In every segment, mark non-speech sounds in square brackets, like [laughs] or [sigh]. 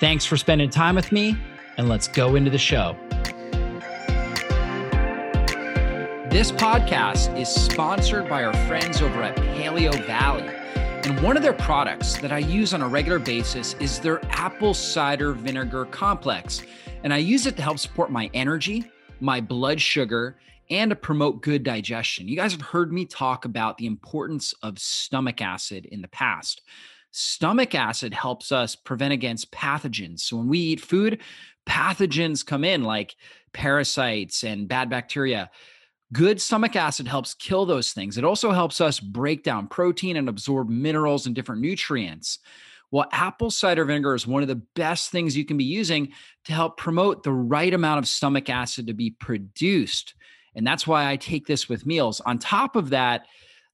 Thanks for spending time with me, and let's go into the show. This podcast is sponsored by our friends over at Paleo Valley. And one of their products that I use on a regular basis is their apple cider vinegar complex. And I use it to help support my energy, my blood sugar, and to promote good digestion. You guys have heard me talk about the importance of stomach acid in the past. Stomach acid helps us prevent against pathogens. So when we eat food, pathogens come in like parasites and bad bacteria. Good stomach acid helps kill those things. It also helps us break down protein and absorb minerals and different nutrients. Well, apple cider vinegar is one of the best things you can be using to help promote the right amount of stomach acid to be produced. And that's why I take this with meals. On top of that,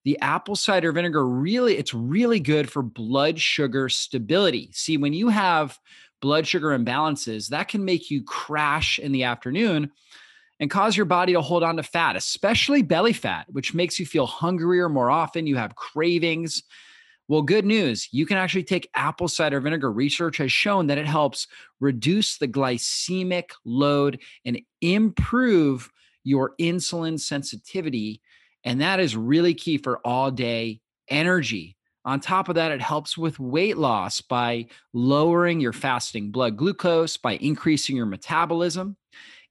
the apple cider vinegar really it's really good for blood sugar stability. See when you have blood sugar imbalances that can make you crash in the afternoon and cause your body to hold on to fat especially belly fat which makes you feel hungrier more often. You have cravings. Well good news you can actually take apple cider vinegar. Research has shown that it helps reduce the glycemic load and improve your insulin sensitivity and that is really key for all day energy. On top of that, it helps with weight loss by lowering your fasting blood glucose, by increasing your metabolism,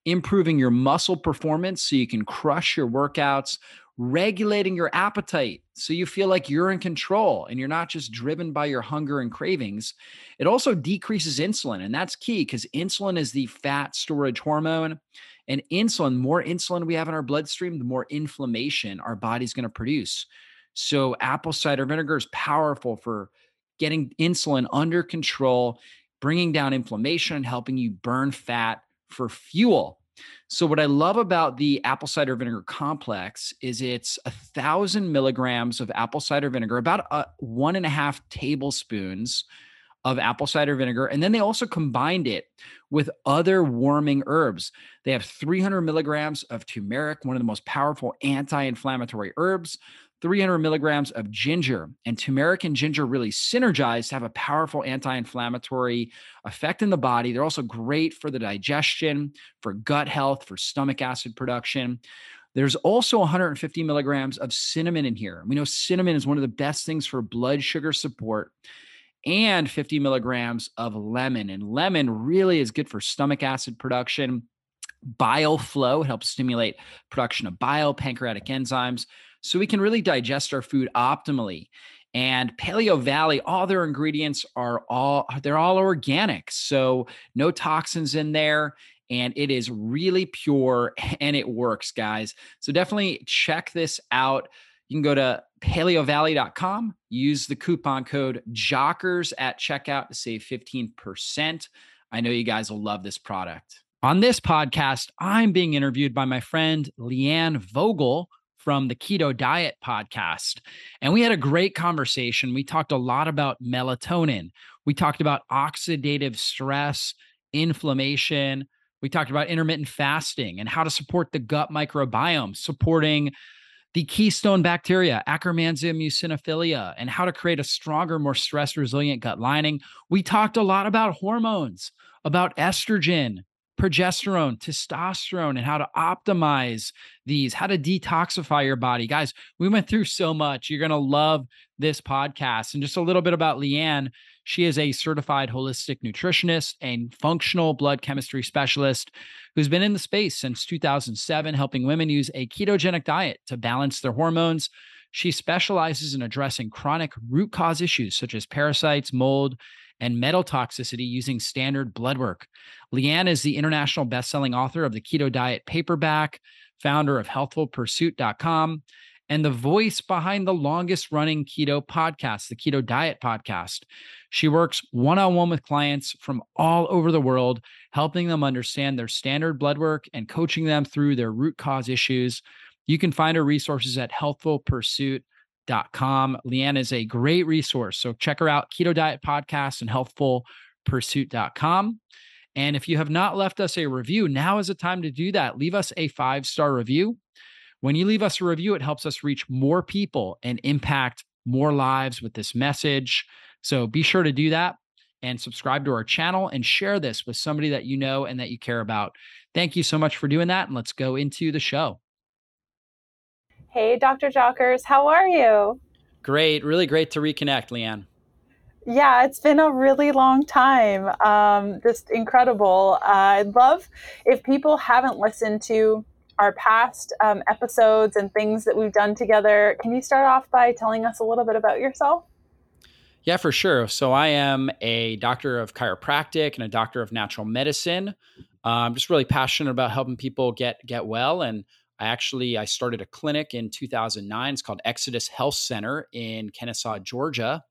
improving your muscle performance so you can crush your workouts, regulating your appetite so you feel like you're in control and you're not just driven by your hunger and cravings. It also decreases insulin, and that's key because insulin is the fat storage hormone. And insulin, more insulin we have in our bloodstream, the more inflammation our body's going to produce. So, apple cider vinegar is powerful for getting insulin under control, bringing down inflammation, and helping you burn fat for fuel. So, what I love about the apple cider vinegar complex is it's a thousand milligrams of apple cider vinegar, about a, one and a half tablespoons of apple cider vinegar. And then they also combined it with other warming herbs. They have 300 milligrams of turmeric, one of the most powerful anti inflammatory herbs, 300 milligrams of ginger. And turmeric and ginger really synergize to have a powerful anti inflammatory effect in the body. They're also great for the digestion, for gut health, for stomach acid production. There's also 150 milligrams of cinnamon in here. We know cinnamon is one of the best things for blood sugar support and 50 milligrams of lemon. And lemon really is good for stomach acid production. Bile flow it helps stimulate production of bile, pancreatic enzymes, so we can really digest our food optimally. And Paleo Valley, all their ingredients are all they're all organic, so no toxins in there and it is really pure [laughs] and it works, guys. So definitely check this out. You can go to paleovalley.com, use the coupon code JOCKERS at checkout to save 15%. I know you guys will love this product. On this podcast, I'm being interviewed by my friend Leanne Vogel from the Keto Diet podcast. And we had a great conversation. We talked a lot about melatonin. We talked about oxidative stress, inflammation. We talked about intermittent fasting and how to support the gut microbiome, supporting the keystone bacteria, Akkermansia muciniphila, and how to create a stronger, more stress resilient gut lining. We talked a lot about hormones, about estrogen, progesterone, testosterone, and how to optimize these, how to detoxify your body. Guys, we went through so much. You're going to love this podcast. And just a little bit about Leanne. She is a certified holistic nutritionist and functional blood chemistry specialist who's been in the space since 2007, helping women use a ketogenic diet to balance their hormones. She specializes in addressing chronic root cause issues such as parasites, mold, and metal toxicity using standard blood work. Leanne is the international best-selling author of the Keto Diet paperback, founder of healthfulpursuit.com, and the voice behind the longest running keto podcast, the Keto Diet Podcast. She works one on one with clients from all over the world, helping them understand their standard blood work and coaching them through their root cause issues. You can find her resources at healthfulpursuit.com. Leanne is a great resource. So check her out, Keto Diet Podcast and healthfulpursuit.com. And if you have not left us a review, now is the time to do that. Leave us a five star review. When you leave us a review, it helps us reach more people and impact more lives with this message. So be sure to do that and subscribe to our channel and share this with somebody that you know and that you care about. Thank you so much for doing that. And let's go into the show. Hey, Dr. Jockers, how are you? Great. Really great to reconnect, Leanne. Yeah, it's been a really long time. Um, just incredible. Uh, I'd love if people haven't listened to our past um, episodes and things that we've done together. Can you start off by telling us a little bit about yourself? Yeah, for sure. So I am a doctor of chiropractic and a doctor of natural medicine. I'm just really passionate about helping people get get well. And I actually I started a clinic in 2009. It's called Exodus Health Center in Kennesaw, Georgia.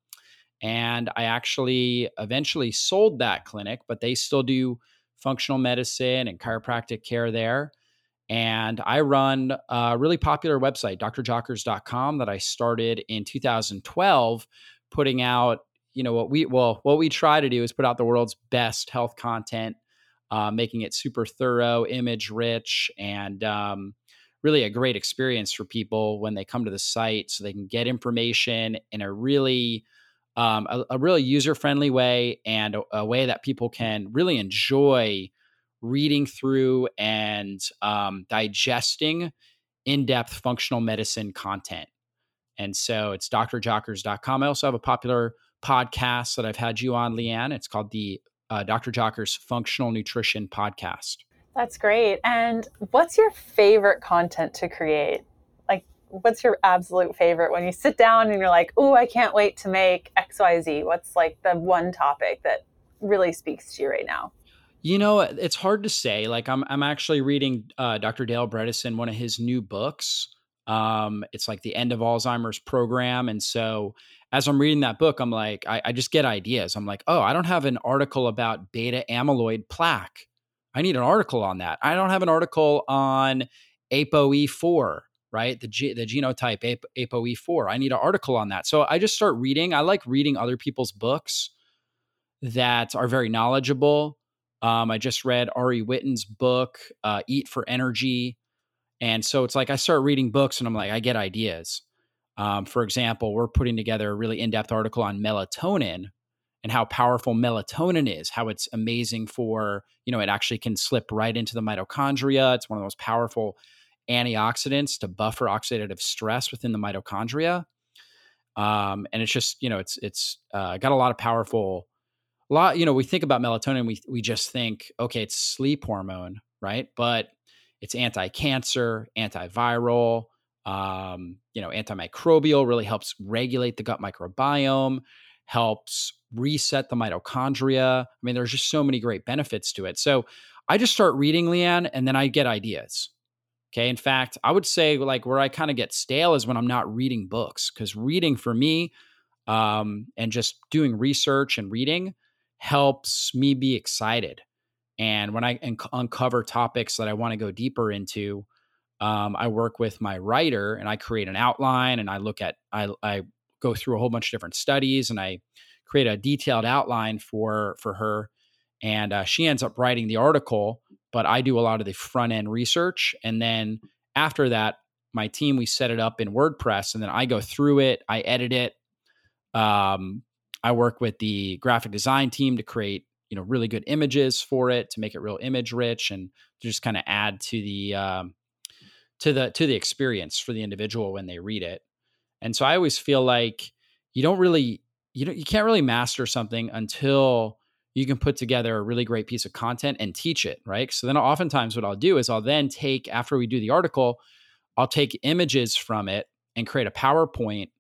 And I actually eventually sold that clinic, but they still do functional medicine and chiropractic care there. And I run a really popular website, drjockers.com, that I started in 2012, putting out, you know, what we, well, what we try to do is put out the world's best health content, uh, making it super thorough, image rich, and um, really a great experience for people when they come to the site so they can get information in a really, um, a, a, really user friendly way and a, a, way that people can really enjoy reading through and um, digesting in depth functional medicine content. And so it's drjockers.com. I also have a popular podcast that I've had you on, Leanne. It's called the uh, Dr. Jockers Functional Nutrition Podcast. That's great. And what's your favorite content to create? Like, what's your absolute favorite when you sit down and you're like, oh, I can't wait to make XYZ? What's like the one topic that really speaks to you right now? You know, it's hard to say. Like I'm I'm actually reading uh, Dr. Dale Bredesen, one of his new books. Um, it's like the end of Alzheimer's program. And so as I'm reading that book, I'm like, I, I just get ideas. I'm like, oh, I don't have an article about beta amyloid plaque. I need an article on that. I don't have an article on ApoE4, right? The G, the genotype ApoE4. I need an article on that. So I just start reading. I like reading other people's books that are very knowledgeable um, I just read Ari Whitten's book, uh, Eat for Energy. And so it's like I start reading books and I'm like, I get ideas. Um, for example, we're putting together a really in depth article on melatonin and how powerful melatonin is, how it's amazing for, you know, it actually can slip right into the mitochondria. It's one of the most powerful antioxidants to buffer oxidative stress within the mitochondria. Um, and it's just, you know, it's, it's uh, got a lot of powerful lot, you know, we think about melatonin, we we just think, okay, it's sleep hormone, right? But it's anti-cancer, antiviral, um, you know, antimicrobial, really helps regulate the gut microbiome, helps reset the mitochondria. I mean, there's just so many great benefits to it. So I just start reading Leanne and then I get ideas. Okay. In fact, I would say like where I kind of get stale is when I'm not reading books because reading for me um, and just doing research and reading helps me be excited. And when I uncover topics that I want to go deeper into, um, I work with my writer and I create an outline and I look at, I, I go through a whole bunch of different studies and I create a detailed outline for, for her. And uh, she ends up writing the article, but I do a lot of the front end research. And then after that, my team, we set it up in WordPress and then I go through it, I edit it, um, I work with the graphic design team to create, you know, really good images for it to make it real image rich and just kind of add to the um, to the to the experience for the individual when they read it. And so I always feel like you don't really you don't you can't really master something until you can put together a really great piece of content and teach it, right? So then oftentimes what I'll do is I'll then take after we do the article, I'll take images from it and create a PowerPoint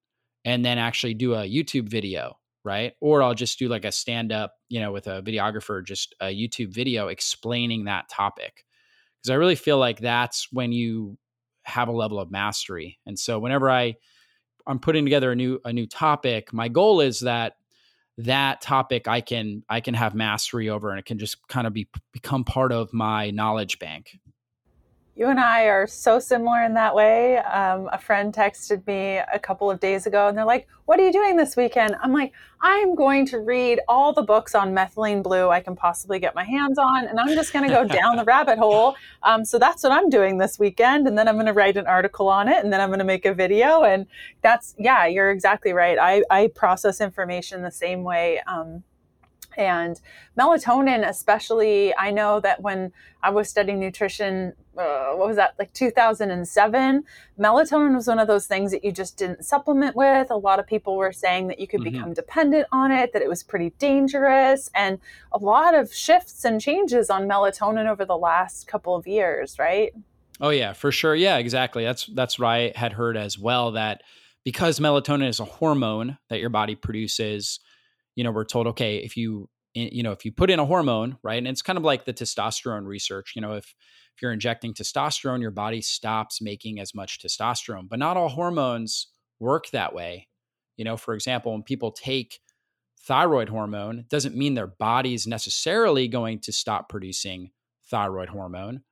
and then actually do a YouTube video right? Or I'll just do like a stand up, you know, with a videographer, just a YouTube video explaining that topic. Because I really feel like that's when you have a level of mastery. And so whenever I I'm putting together a new a new topic, my goal is that that topic I can I can have mastery over and it can just kind of be become part of my knowledge bank. You and I are so similar in that way. Um, a friend texted me a couple of days ago and they're like, What are you doing this weekend? I'm like, I'm going to read all the books on methylene blue I can possibly get my hands on, and I'm just going to go down the rabbit [laughs] hole. Um, so that's what I'm doing this weekend. And then I'm going to write an article on it, and then I'm going to make a video. And that's, yeah, you're exactly right. I, I process information the same way. Um, and melatonin, especially, I know that when I was studying nutrition, uh, what was that, like 2007, melatonin was one of those things that you just didn't supplement with. A lot of people were saying that you could mm-hmm. become dependent on it, that it was pretty dangerous, and a lot of shifts and changes on melatonin over the last couple of years, right? Oh yeah, for sure. Yeah, exactly. That's that's what I had heard as well that because melatonin is a hormone that your body produces, you know, we're told, okay, if you, you know, if you put in a hormone, right, and it's kind of like the testosterone research, you know, if if you're injecting testosterone, your body stops making as much testosterone. But not all hormones work that way. You know, for example, when people take thyroid hormone, it doesn't mean their body's necessarily going to stop producing thyroid hormone.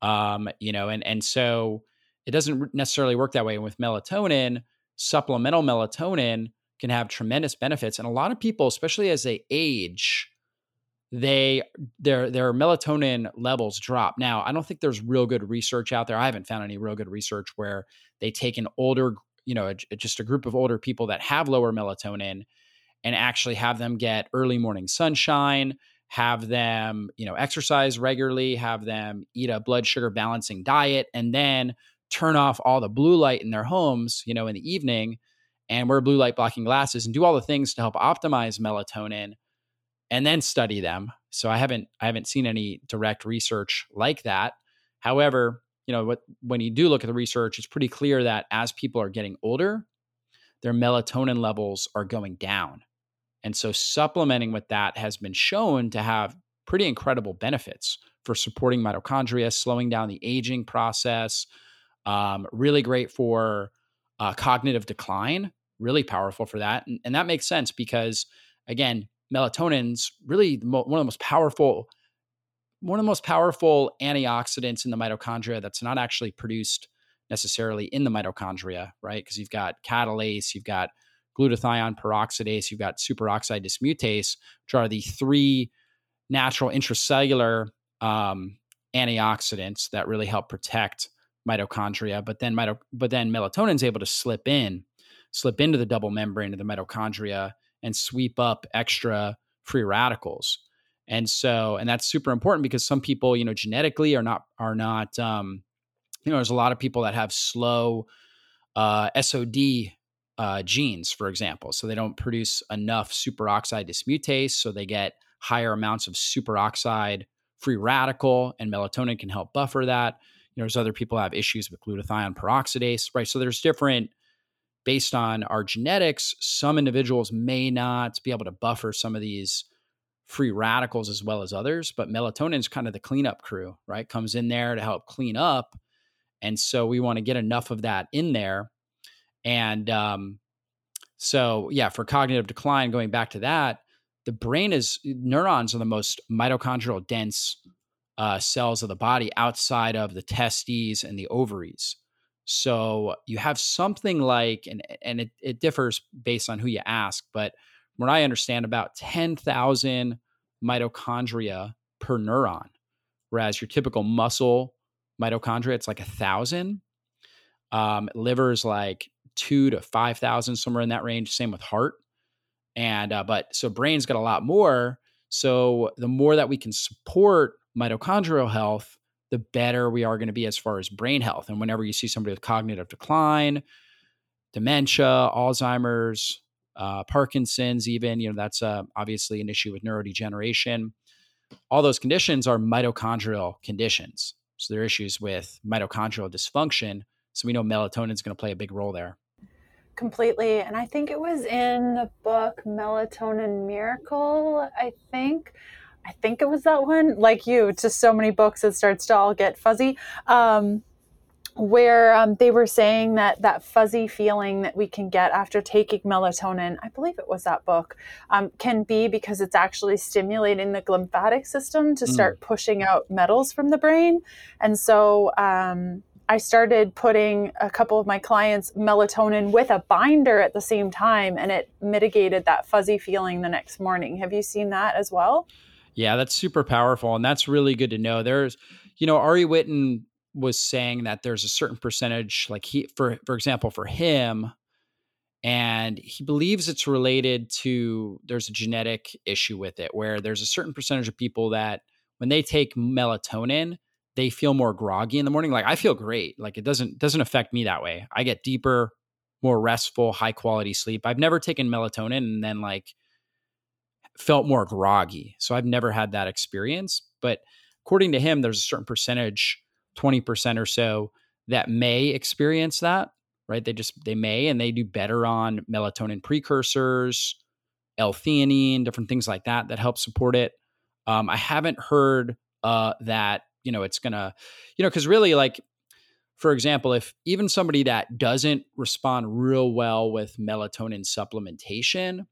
Um, you know, and and so it doesn't necessarily work that way. And with melatonin, supplemental melatonin can have tremendous benefits. And a lot of people, especially as they age, they their their melatonin levels drop. Now, I don't think there's real good research out there. I haven't found any real good research where they take an older, you know, a, just a group of older people that have lower melatonin and actually have them get early morning sunshine, have them, you know, exercise regularly, have them eat a blood sugar balancing diet and then turn off all the blue light in their homes, you know, in the evening and wear blue light blocking glasses and do all the things to help optimize melatonin and then study them. So I haven't I haven't seen any direct research like that. However, you know, what when you do look at the research, it's pretty clear that as people are getting older, their melatonin levels are going down. And so supplementing with that has been shown to have pretty incredible benefits for supporting mitochondria, slowing down the aging process. Um, really great for uh, cognitive decline really powerful for that. And, and that makes sense because, again, melatonin's really mo- one of the most powerful one of the most powerful antioxidants in the mitochondria that's not actually produced necessarily in the mitochondria, right? Because you've got catalase, you've got glutathione peroxidase, you've got superoxide dismutase, which are the three natural intracellular um, antioxidants that really help protect mitochondria. But then, mito- but then melatonin is able to slip in slip into the double membrane of the mitochondria and sweep up extra free radicals. And so, and that's super important because some people, you know, genetically are not are not, um, you know, there's a lot of people that have slow uh, SOD uh, genes, for example. So they don't produce enough superoxide dismutase, so they get higher amounts of superoxide free radical, and melatonin can help buffer that. You know, there's other people have issues with glutathione peroxidase, right? So there's different based on our genetics, some individuals may not be able to buffer some of these free radicals as well as others, but melatonin is kind of the cleanup crew, right? Comes in there to help clean up. And so we want to get enough of that in there. And um, so, yeah, for cognitive decline, going back to that, the brain is neurons are the most mitochondrial dense uh, cells of the body outside of the testes and the ovaries. So you have something like, and and it, it differs based on who you ask, but what I understand, about ten thousand mitochondria per neuron, whereas your typical muscle mitochondria it's like a thousand. Um, liver is like two to five thousand, somewhere in that range. Same with heart, and uh, but so brain's got a lot more. So the more that we can support mitochondrial health, the better we are going to be as far as brain health. And whenever you see somebody with cognitive decline, dementia, Alzheimer's, uh, Parkinson's, even, you know, that's uh, obviously an issue with neurodegeneration. All those conditions are mitochondrial conditions. So there are issues with mitochondrial dysfunction. So we know melatonin is going to play a big role there. Completely. And I think it was in the book Melatonin Miracle, I think. I think it was that one, like you, just so many books, it starts to all get fuzzy. Um, where um, they were saying that that fuzzy feeling that we can get after taking melatonin, I believe it was that book, um, can be because it's actually stimulating the lymphatic system to start mm. pushing out metals from the brain. And so um, I started putting a couple of my clients melatonin with a binder at the same time, and it mitigated that fuzzy feeling the next morning. Have you seen that as well? Yeah, that's super powerful. And that's really good to know. There's, you know, Ari Whitten was saying that there's a certain percentage like he for for example for him and he believes it's related to there's a genetic issue with it where there's a certain percentage of people that when they take melatonin they feel more groggy in the morning like i feel great like it doesn't doesn't affect me that way i get deeper more restful high quality sleep i've never taken melatonin and then like felt more groggy so i've never had that experience but according to him there's a certain percentage 20% or so that may experience that, right? They just, they may, and they do better on melatonin precursors, L-theanine, different things like that that help support it. Um, I haven't heard uh, that, you know, it's gonna, you know, because really, like, for example, if even somebody that doesn't respond real well with melatonin supplementation,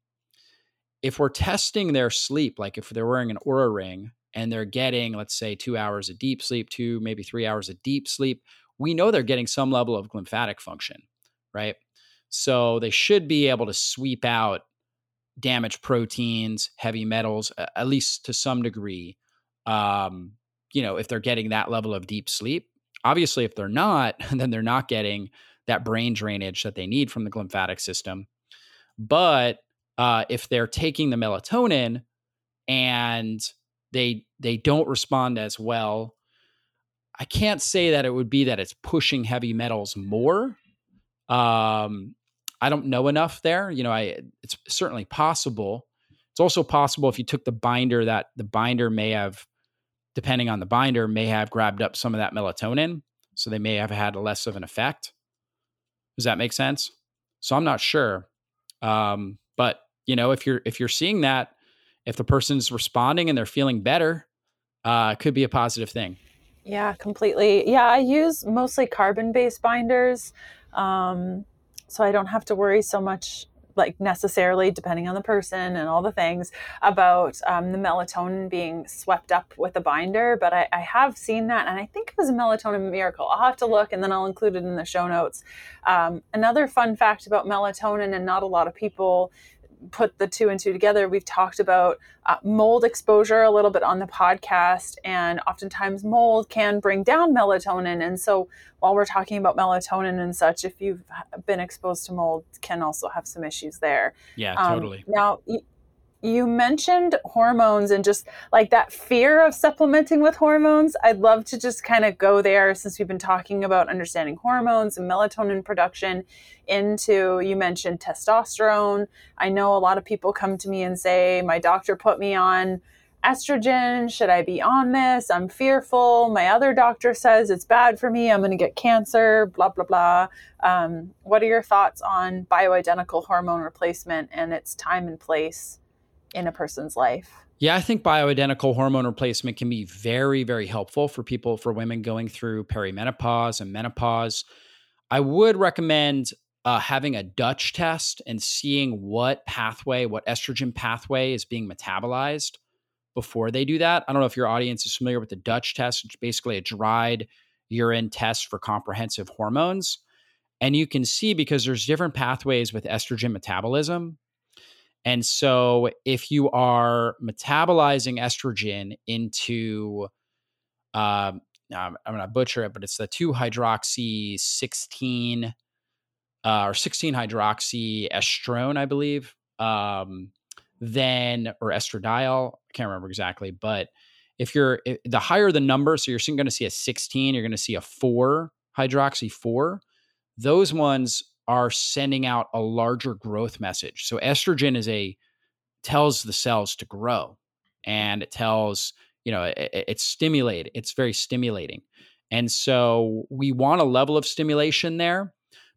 if we're testing their sleep, like if they're wearing an Oura ring and they're getting, let's say, two hours of deep sleep, two, maybe three hours of deep sleep, we know they're getting some level of lymphatic function, right? So they should be able to sweep out damaged proteins, heavy metals, at least to some degree. Um, you know, if they're getting that level of deep sleep. Obviously, if they're not, [laughs] then they're not getting that brain drainage that they need from the lymphatic system. But uh, if they're taking the melatonin and they they don't respond as well. I can't say that it would be that it's pushing heavy metals more. Um, I don't know enough there. You know, I it's certainly possible. It's also possible if you took the binder that the binder may have, depending on the binder, may have grabbed up some of that melatonin, so they may have had less of an effect. Does that make sense? So I'm not sure, um, but you know, if you're if you're seeing that, if the person's responding and they're feeling better, uh, could be a positive thing. Yeah, completely. Yeah, I use mostly carbon based binders. Um, so I don't have to worry so much like necessarily depending on the person and all the things about um, the melatonin being swept up with a binder but I, I, have seen that and i think it was a melatonin miracle i'll have to look and then i'll include it in the show notes um, another fun fact about melatonin and not a lot of people put the two and two together, we've talked about uh, mold exposure a little bit on the podcast, and oftentimes mold can bring down melatonin. And so, while we're talking about melatonin and such, if you've been exposed to mold, can also have some issues there. Yeah, um, totally. Now, you mentioned hormones and just like that fear of supplementing with hormones. I'd love to just kind of go there since we've been talking about understanding hormones and melatonin production into you mentioned testosterone. I know a lot of people come to me and say, My doctor put me on estrogen. Should I be on this? I'm fearful. My other doctor says it's bad for me. I'm going to get cancer, blah, blah, blah. Um, what are your thoughts on bioidentical hormone replacement and its time and place? In a person's life. Yeah, I think bioidentical hormone replacement can be very, very helpful for people, for women going through perimenopause and menopause. I would recommend uh, having a Dutch test and seeing what pathway, what estrogen pathway is being metabolized before they do that. I don't know if your audience is familiar with the Dutch test, which basically a dried urine test for comprehensive hormones. And you can see because there's different pathways with estrogen metabolism and so, if you are metabolizing estrogen into, um, I'm, going to butcher it, but it's the 2 hydroxy 16 uh, or 16 hydroxy estrone, I believe. Um, then, or estradiol, I can't remember exactly, but if you're the higher the number, so you're going to see a 16, you're going to see a 4 hydroxy 4. Those ones are sending out a larger growth message. So estrogen is a tells the cells to grow and it tells, you know, it, it's stimulated. It's very stimulating. And so we want a level of stimulation there,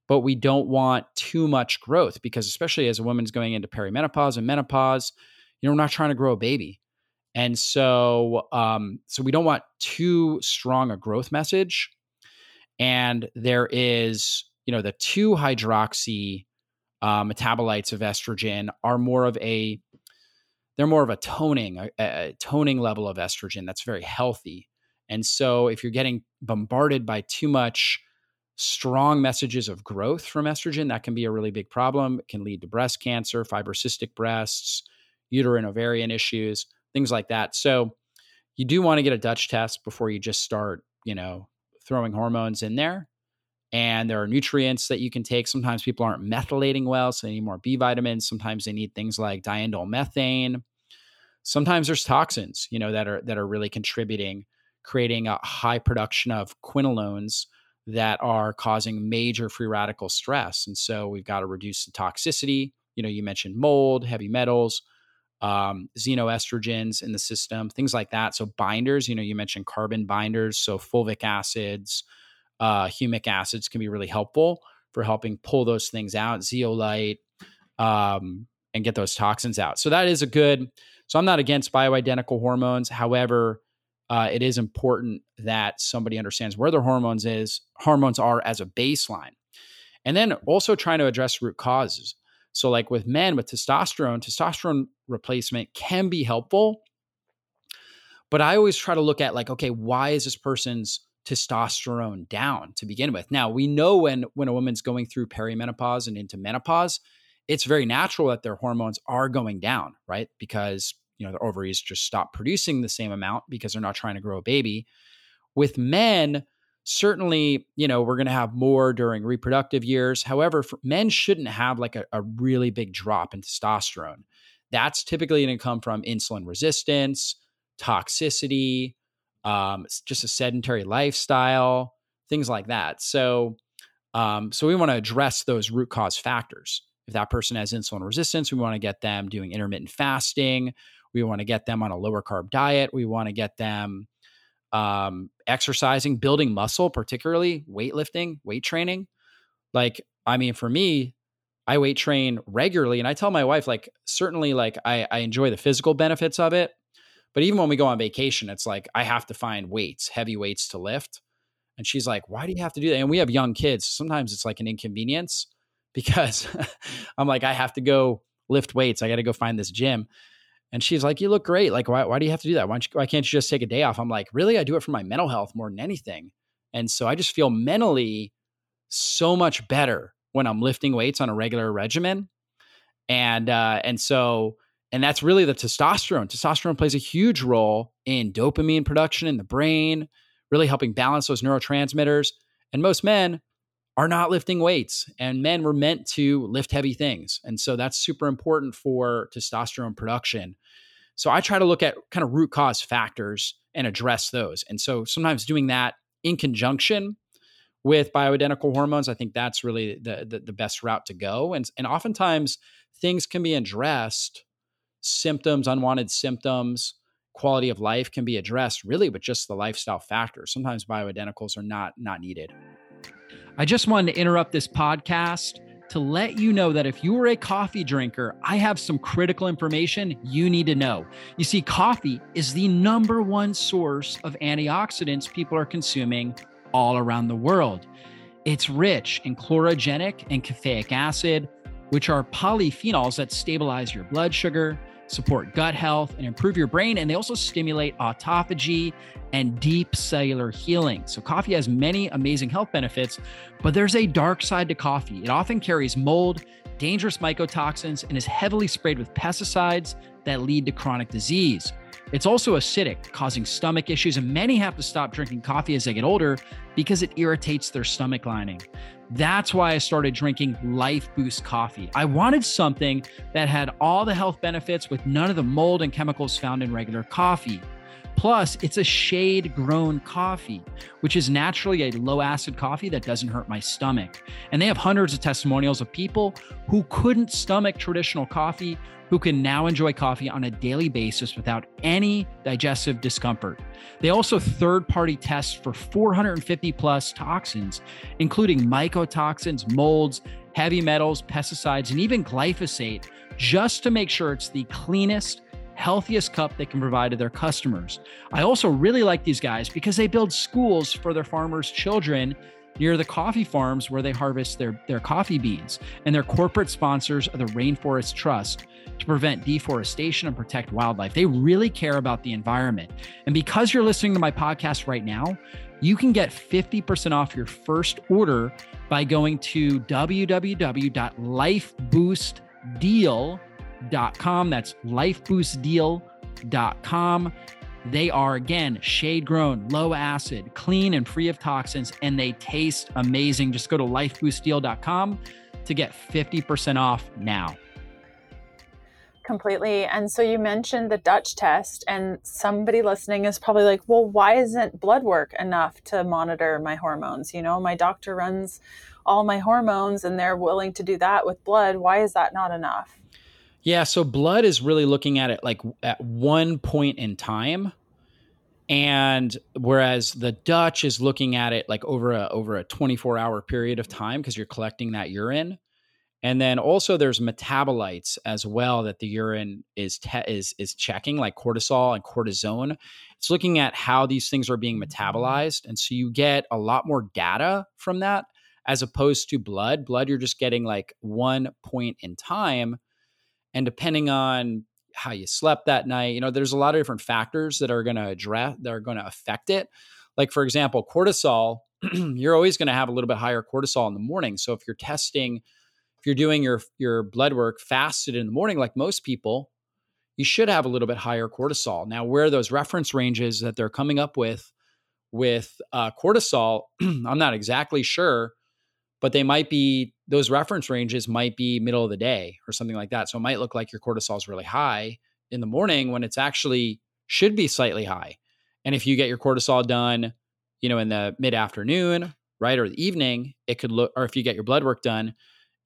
but we don't want too much growth because especially as a woman's going into perimenopause and menopause, you know, we're not trying to grow a baby. And so um so we don't want too strong a growth message And there is, you know, the two hydroxy uh, metabolites of estrogen are more of a they're more of a toning a, a, toning level of estrogen that's very healthy. And so if you're getting bombarded by too much strong messages of growth from estrogen that can be a really big problem. It can lead to breast cancer fibrocystic breasts uterine ovarian issues things like that. So you do want to get a dutch test before you just start you know throwing hormones in there and there are nutrients that you can take. Sometimes people aren't methylating well, so they need more B vitamins. Sometimes they need things like diindolylmethane. Sometimes there's toxins, you know, that are that are really contributing, creating a high production of quinolones that are causing major free radical stress. And so we've got to reduce the toxicity. You know, you mentioned mold, heavy metals, um, xenoestrogens in the system, things like that. So binders, you know, you mentioned carbon binders, so fulvic acids, uh, humic acids can be really helpful for helping pull those things out, zeolite, um, and get those toxins out. So that is a good. So I'm not against bioidentical hormones. However, uh, it is important that somebody understands where their hormones is hormones are as a baseline, and then also trying to address root causes. So, like with men with testosterone, testosterone replacement can be helpful, but I always try to look at like, okay, why is this person's testosterone down to begin with. Now, we know when when a woman's going through perimenopause and into menopause, it's very natural that their hormones are going down, right? Because, you know, their ovaries just stop producing the same amount because they're not trying to grow a baby. With men, certainly, you know, we're going to have more during reproductive years. However, men shouldn't have like a, a really big drop in testosterone. That's typically going to come from insulin resistance, toxicity, um, just a sedentary lifestyle, things like that. So, um, so we want to address those root cause factors. If that person has insulin resistance, we want to get them doing intermittent fasting. We want to get them on a lower carb diet. We want to get them um, exercising, building muscle, particularly weightlifting, weight training. Like, I mean, for me, I weight train regularly, and I tell my wife, like, certainly, like, I, I enjoy the physical benefits of it, but even when we go on vacation, it's like I have to find weights, heavy weights to lift. And she's like, why do you have to do that? And we have young kids. Sometimes it's like an inconvenience [laughs] because I'm like, I have to go lift weights. I got to go find this gym. And she's like, you look great. Like, why, why do you have to do that? Why, you, why can't you just take a day off? I'm like, really? I do it for my mental health more than anything. And so I just feel mentally so much better when I'm lifting weights on a regular regimen. And, uh, and so and that's really the testosterone. Testosterone plays a huge role in dopamine production in the brain, really helping balance those neurotransmitters. And most men are not lifting weights, and men were meant to lift heavy things. And so that's super important for testosterone production. So I try to look at kind of root cause factors and address those. And so sometimes doing that in conjunction with bioidentical hormones, I think that's really the, the, the best route to go. And, and oftentimes things can be addressed symptoms, unwanted symptoms, quality of life can be addressed really with just the lifestyle factors. Sometimes bioidenticals are not not needed. I just wanted to interrupt this podcast to let you know that if you are a coffee drinker, I have some critical information you need to know. You see, coffee is the number one source of antioxidants people are consuming all around the world. It's rich in chlorogenic and caffeic acid, which are polyphenols that stabilize your blood sugar, support gut health, and improve your brain. And they also stimulate autophagy and deep cellular healing. So, coffee has many amazing health benefits, but there's a dark side to coffee. It often carries mold, dangerous mycotoxins, and is heavily sprayed with pesticides that lead to chronic disease. It's also acidic, causing stomach issues, and many have to stop drinking coffee as they get older because it irritates their stomach lining. That's why I started drinking Lifeboost coffee. I wanted something that had all the health benefits with none of the mold and chemicals found in regular coffee. Plus, it's a shade grown coffee, which is naturally a low acid coffee that doesn't hurt my stomach. And they have hundreds of testimonials of people who couldn't stomach traditional coffee who can now enjoy coffee on a daily basis without any digestive discomfort. They also third party test for 450 plus toxins, including mycotoxins, molds, heavy metals, pesticides, and even glyphosate, just to make sure it's the cleanest healthiest cup they can provide to their customers. I also really like these guys because they build schools for their farmers' children near the coffee farms where they harvest their, their coffee beans. And they're corporate sponsors of the Rainforest Trust to prevent deforestation and protect wildlife. They really care about the environment. And because you're listening to my podcast right now, you can get 50% off your first order by going to www.lifeboostdeal.com. That's lifeboostdeal.com. They are, again, shade grown, low acid, clean, and free of toxins, and they taste amazing. Just go to lifeboostdeal.com to get 50% off now completely. And so you mentioned the Dutch test, and somebody listening is probably like, well, why isn't blood work enough to monitor my hormones? You know, my doctor runs all my hormones and they're willing to do that with blood. Why is that not enough? Yeah, so blood is really looking at it like at one point in time. And whereas the Dutch is looking at it like over a over a 24 hour period of time because you're collecting that urine. And then also there's metabolites as well that the urine is te- is is checking like cortisol and cortisone. It's looking at how these things are being metabolized and so you get a lot more data from that as opposed to blood. Blood you're just getting like one point in time and depending on how you slept that night, you know, there's a lot of different factors that are going to address that are going to affect it. Like for example, cortisol, [clears throat] you're always going to have a little bit higher cortisol in the morning. So if you're testing if you're doing your your blood work fasted in the morning like most people you should have a little bit higher cortisol now where those reference ranges that they're coming up with with uh, cortisol [clears throat] i'm not exactly sure but they might be those reference ranges might be middle of the day or something like that so it might look like your cortisol is really high in the morning when it's actually should be slightly high and if you get your cortisol done you know in the mid afternoon right or the evening it could look or if you get your blood work done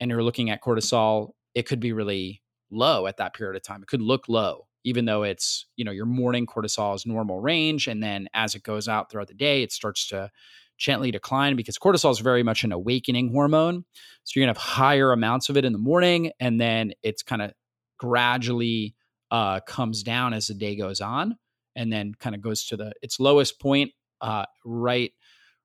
and you're looking at cortisol, it could be really low at that period of time. It could look low, even though it's, you know, your morning cortisol is normal range. And then as it goes out throughout the day, it starts to gently decline because cortisol is very much an awakening hormone. So you're going to have higher amounts of it in the morning. And then it's kind of gradually uh, comes down as the day goes on and then kind of goes to the its lowest point uh, right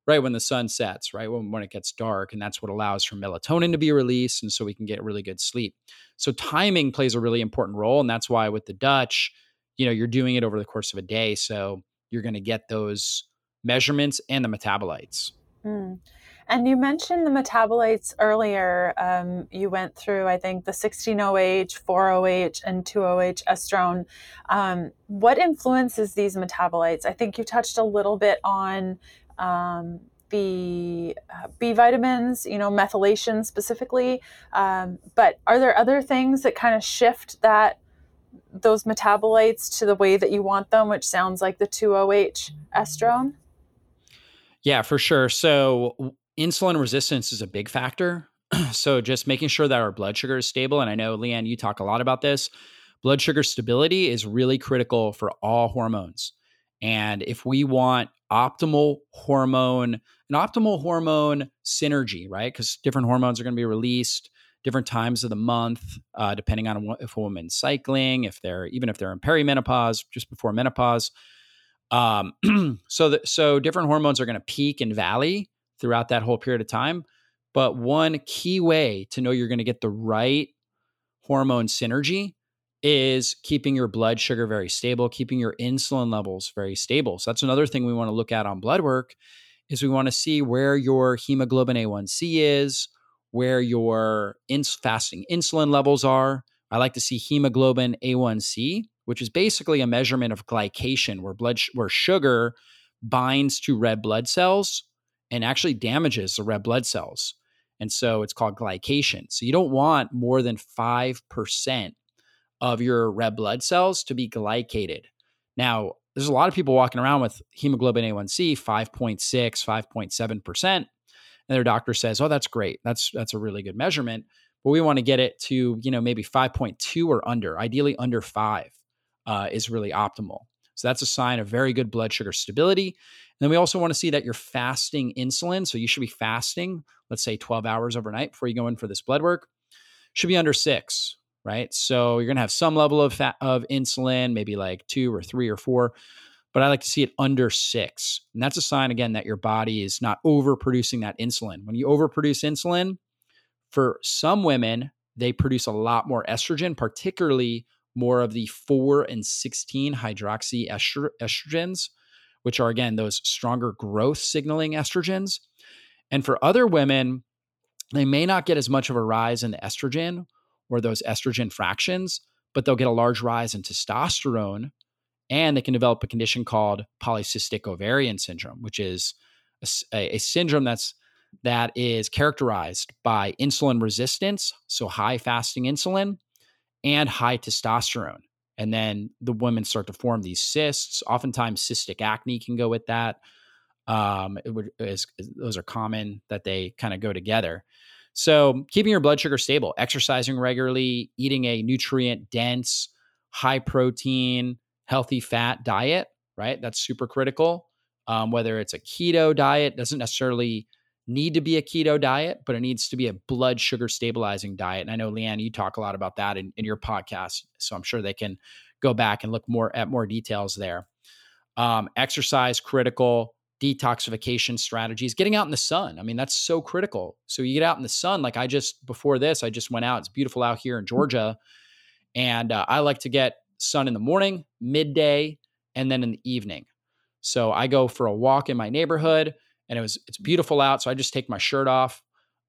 right when the sun sets, right when, when it gets dark. And that's what allows for melatonin to be released. And so we can get really good sleep. So timing plays a really important role. And that's why with the Dutch, you know, you're doing it over the course of a day. So you're going to get those measurements and the metabolites. Mm. And you mentioned the metabolites earlier. Um, you went through, I think, the 16OH, 4OH, and 2OH estrone. Um, what influences these metabolites? I think you touched a little bit on um, the uh, B vitamins, you know, methylation specifically. Um, but are there other things that kind of shift that those metabolites to the way that you want them, which sounds like the 2OH estrone? Yeah, for sure. So insulin resistance is a big factor. [clears throat] so just making sure that our blood sugar is stable. And I know, Leanne, you talk a lot about this. Blood sugar stability is really critical for all hormones. And if we want optimal hormone, an optimal hormone synergy, right? Because different hormones are going to be released different times of the month, uh, depending on if a woman's cycling, if they're even if they're in perimenopause, just before menopause. Um, [clears throat] so that so different hormones are going to peak and valley throughout that whole period of time. But one key way to know you're going to get the right hormone synergy is keeping your blood sugar very stable, keeping your insulin levels very stable. So that's another thing we want to look at on blood work is we want to see where your hemoglobin A1C is, where your ins- fasting insulin levels are. I like to see hemoglobin A1C, which is basically a measurement of glycation where blood sh- where sugar binds to red blood cells and actually damages the red blood cells. And so it's called glycation. So you don't want more than 5% of your red blood cells to be glycated. Now, there's a lot of people walking around with hemoglobin A1C 5.6, 5.7%, and their doctor says, "Oh, that's great. That's that's a really good measurement." But we want to get it to, you know, maybe 5.2 or under. Ideally under 5 uh, is really optimal. So that's a sign of very good blood sugar stability. And then we also want to see that you're fasting insulin. So you should be fasting, let's say 12 hours overnight before you go in for this blood work. Should be under six right? So you're going to have some level of fat, of insulin, maybe like two or three or four. but I like to see it under six. And that's a sign, again, that your body is not overproducing that insulin. When you overproduce insulin, for some women, they produce a lot more estrogen, particularly more of the 4 and 16 hydroxy estrogens, which are, again, those stronger growth signaling estrogens. And for other women, they may not get as much of a rise in the estrogen or those estrogen fractions, but they'll get a large rise in testosterone and they can develop a condition called polycystic ovarian syndrome, which is a, a, syndrome that's that is characterized by insulin resistance, so high fasting insulin, and high testosterone. And then the women start to form these cysts. Oftentimes, cystic acne can go with that. Um, it would, is, those are common that they kind of go together. So, keeping your blood sugar stable, exercising regularly, eating a nutrient dense, high protein, healthy fat diet, right? That's super critical. Um, whether it's a keto diet, doesn't necessarily need to be a keto diet, but it needs to be a blood sugar stabilizing diet. And I know, Leanne, you talk a lot about that in, in your podcast. So I'm sure they can go back and look more at more details there. Um, exercise critical, detoxification strategies, getting out in the sun. I mean, that's so critical. So you get out in the sun. Like I just, before this, I just went out. It's beautiful out here in Georgia. And uh, I like to get sun in the morning, midday, and then in the evening. So I go for a walk in my neighborhood, and it was it's beautiful out. So I just take my shirt off,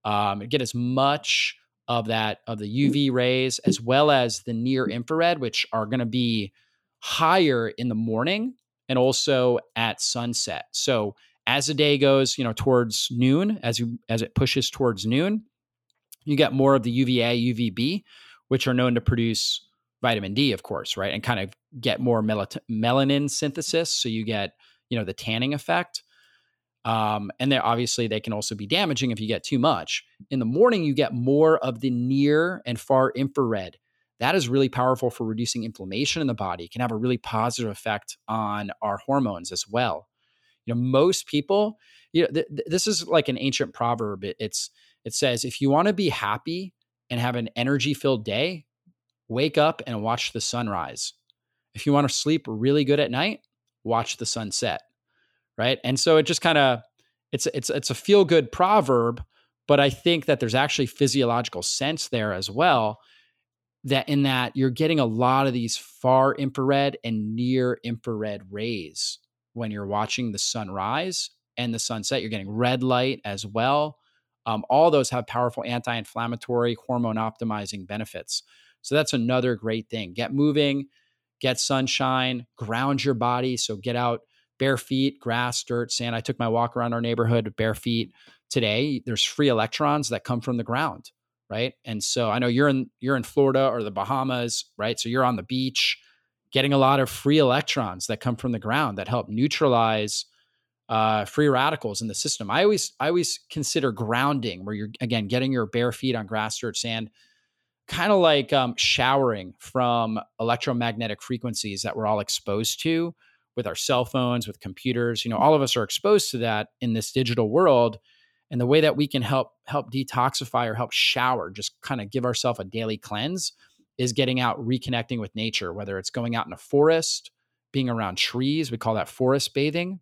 um, and get as much of that of the UV rays as well as the near infrared, which are going to be higher in the morning and also at sunset. So as the day goes, you know, towards noon, as you as it pushes towards noon, you get more of the UVA, UVB, which are known to produce vitamin D, of course, right? And kind of get more melanin synthesis. So you get, you know, the tanning effect. Um, and they obviously they can also be damaging if you get too much. In the morning, you get more of the near and far infrared. That is really powerful for reducing inflammation in the body. It can have a really positive effect on our hormones as well. You know, most people, you know, th- th- this is like an ancient proverb. It, it's it says if you want to be happy and have an energy filled day, wake up and watch the sunrise. If you want to sleep really good at night, watch the sunset. Right. And so it just kind of it's it's it's a feel good proverb, but I think that there's actually physiological sense there as well. That in that you're getting a lot of these far infrared and near infrared rays when you're watching the sunrise and the sunset. You're getting red light as well. Um, all those have powerful anti inflammatory, hormone optimizing benefits. So that's another great thing. Get moving, get sunshine, ground your body. So get out bare feet, grass, dirt, sand. I took my walk around our neighborhood bare feet today. There's free electrons that come from the ground, right? And so I know you're in you're in Florida or the Bahamas, right? So you're on the beach getting a lot of free electrons that come from the ground that help neutralize uh, free radicals in the system. I always I always consider grounding where you're again getting your bare feet on grass, dirt, sand kind of like um, showering from electromagnetic frequencies that we're all exposed to with our cell phones, with computers. You know, all of us are exposed to that in this digital world. And the way that we can help help detoxify or help shower, just kind of give ourselves a daily cleanse, is getting out, reconnecting with nature. Whether it's going out in a forest, being around trees, we call that forest bathing,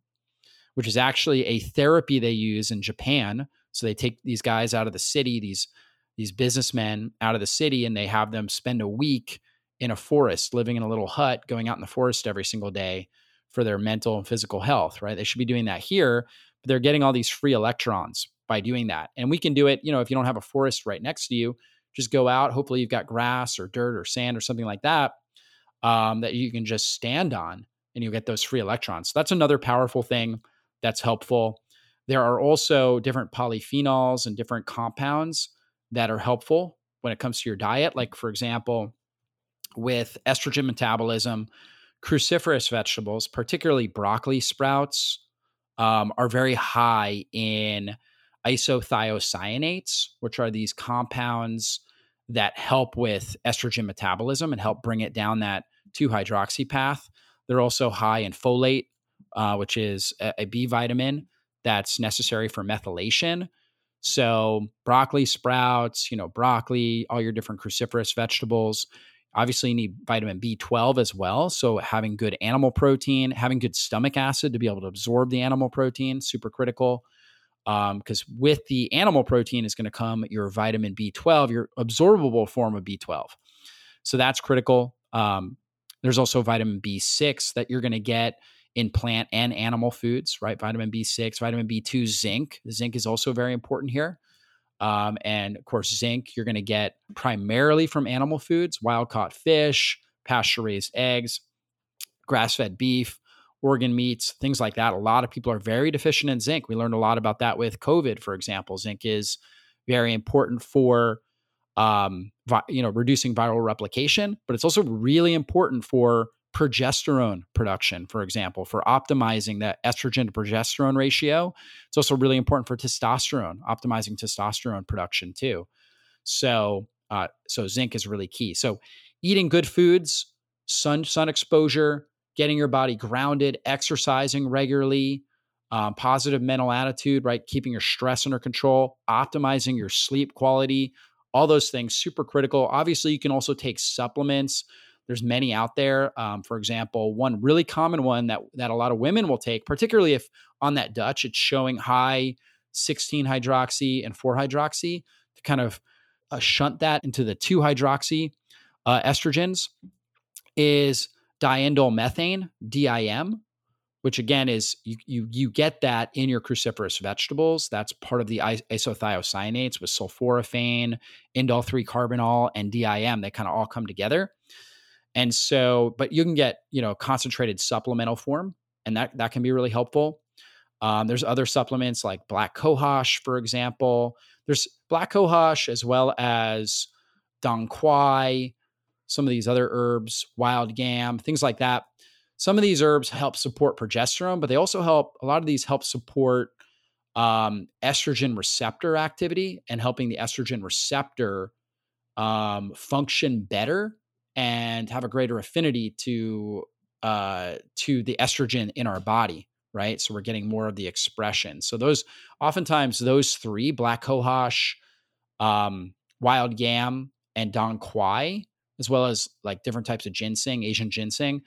which is actually a therapy they use in Japan. So they take these guys out of the city, these these businessmen out of the city and they have them spend a week in a forest, living in a little hut, going out in the forest every single day for their mental and physical health, right? They should be doing that here, but they're getting all these free electrons by doing that. And we can do it, you know, if you don't have a forest right next to you, just go out. Hopefully, you've got grass or dirt or sand or something like that um, that you can just stand on and you get those free electrons. So that's another powerful thing that's helpful. There are also different polyphenols and different compounds that are helpful when it comes to your diet. Like, for example, with estrogen metabolism, cruciferous vegetables, particularly broccoli sprouts, um, are very high in isothiocyanates, which are these compounds that help with estrogen metabolism and help bring it down that 2 hydroxy path. They're also high in folate, uh, which is a, a B vitamin that's necessary for methylation. So broccoli sprouts, you know, broccoli, all your different cruciferous vegetables. Obviously, you need vitamin B12 as well. So, having good animal protein, having good stomach acid to be able to absorb the animal protein, super critical. Because um, with the animal protein is going to come your vitamin B12, your absorbable form of B12. So, that's critical. Um, there's also vitamin B6 that you're going to get in plant and animal foods, right? Vitamin B6, vitamin B2, zinc. Zinc is also very important here. Um, and of course, zinc you're going to get primarily from animal foods, wild caught fish, pasture raised eggs, grass fed beef, organ meats, things like that. A lot of people are very deficient in zinc. We learned a lot about that with COVID, for example. Zinc is very important for um, vi- you know reducing viral replication, but it's also really important for progesterone production, for example, for optimizing that estrogen to progesterone ratio. It's also really important for testosterone, optimizing testosterone production too. So, uh, so zinc is really key. So, eating good foods, sun sun exposure, getting your body grounded, exercising regularly, um, positive mental attitude, right? Keeping your stress under control, optimizing your sleep quality, all those things super critical. Obviously, you can also take supplements there's many out there. Um, for example, one really common one that that a lot of women will take, particularly if on that Dutch it's showing high 16 hydroxy and 4 hydroxy to kind of uh, shunt that into the 2 hydroxy uh, estrogens is diindolylmethane, DIM, which again is you, you you get that in your cruciferous vegetables. That's part of the isothiocyanates with sulforaphane, indole 3 carbinol, and DIM. They kind of all come together. And so, but you can get, you know, concentrated supplemental form, and that that can be really helpful. Um, there's other supplements like black cohosh, for example. There's black cohosh as well as dong quai, some of these other herbs, wild yam, things like that. Some of these herbs help support progesterone, but they also help, a lot of these help support um, estrogen receptor activity and helping the estrogen receptor um, function better and have a greater affinity to uh, to the estrogen in our body, right? So we're getting more of the expression. So those oftentimes those three, black cohosh, um, wild yam, and dong quai, as well as like different types of ginseng, Asian ginseng,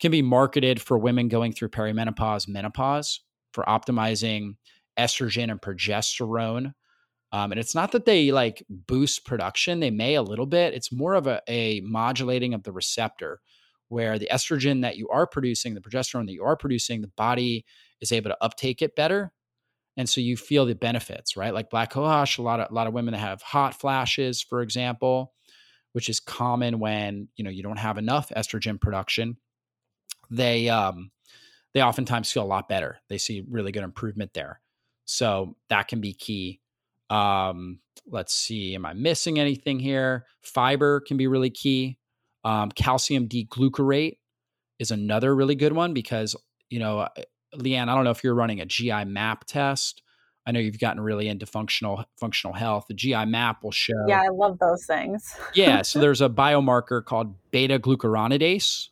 can be marketed for women going through perimenopause, menopause for optimizing estrogen and progesterone um, and it's not that they like boost production, they may a little bit. It's more of a, a modulating of the receptor where the estrogen that you are producing, the progesterone that you are producing, the body is able to uptake it better. And so you feel the benefits, right? Like black cohosh, a lot of a lot of women that have hot flashes, for example, which is common when you know you don't have enough estrogen production. They um, they oftentimes feel a lot better. They see really good improvement there. So that can be key. Um, let's see, am I missing anything here? Fiber can be really key. Um, calcium D-glucarate is another really good one because, you know, uh, Leanne, I don't know if you're running a GI map test. I know you've gotten really into functional functional health. The GI map will show. Yeah, I love those things. yeah, so [laughs] there's a biomarker called beta glucuronidase,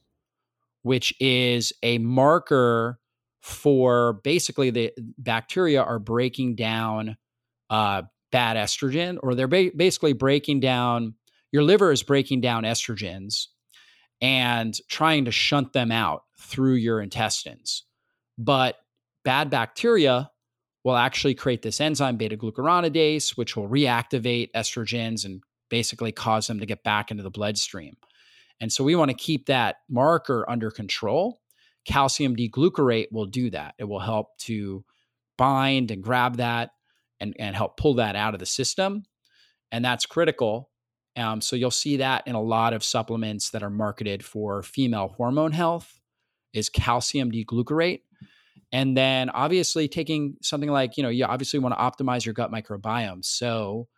which is a marker for basically the bacteria are breaking down uh, bad estrogen, or they're ba- basically breaking down, your liver is breaking down estrogens and trying to shunt them out through your intestines. But bad bacteria will actually create this enzyme, beta glucuronidase, which will reactivate estrogens and basically cause them to get back into the bloodstream. And so we want to keep that marker under control. Calcium D-glucarate will do that. It will help to bind and grab that and, and help pull that out of the system. And that's critical. Um, so you'll see that in a lot of supplements that are marketed for female hormone health is calcium D-glucarate. And then obviously taking something like, you know, you obviously want to optimize your gut microbiome. So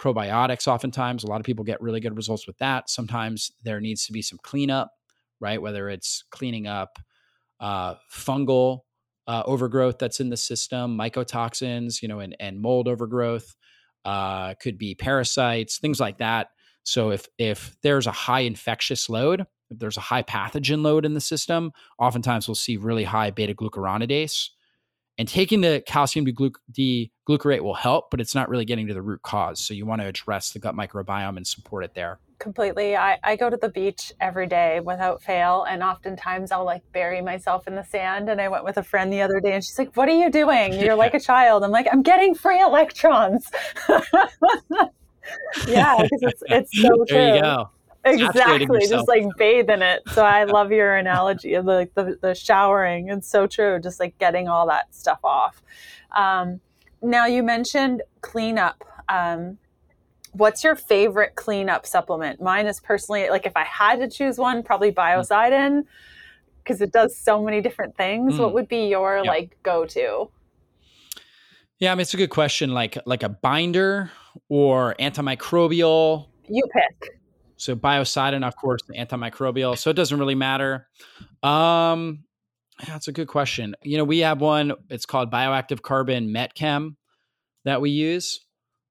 probiotics oftentimes a lot of people get really good results with that. Sometimes there needs to be some cleanup, right? Whether it's cleaning up uh, fungal uh, overgrowth that's in the system, mycotoxins, you know, and, and mold overgrowth, uh, could be parasites, things like that. So if if there's a high infectious load, if there's a high pathogen load in the system, oftentimes we'll see really high beta glucuronidase. And taking the calcium D-glucarate will help, but it's not really getting to the root cause. So you want to address the gut microbiome and support it there completely. I, I go to the beach every day without fail. And oftentimes I'll like bury myself in the sand. And I went with a friend the other day and she's like, What are you doing? You're like a [laughs] child. I'm like, I'm getting free electrons. [laughs] yeah, because it's, it's [laughs] so true. There you go. Exactly. Just like bathe in it. So I love your analogy of like the, the showering. It's so true. Just like getting all that stuff off. Um, now you mentioned cleanup. Um, what's your favorite cleanup supplement? Mine is personally like if I had to choose one, probably biocidin because it does so many different things. Mm. What would be your like go to? Yeah, I mean it's a good question. Like like a binder or antimicrobial. You pick. So biocidin, of course, the antimicrobial. So it doesn't really matter. Um, that's a good question. You know, we have one. It's called Bioactive Carbon Metchem that we use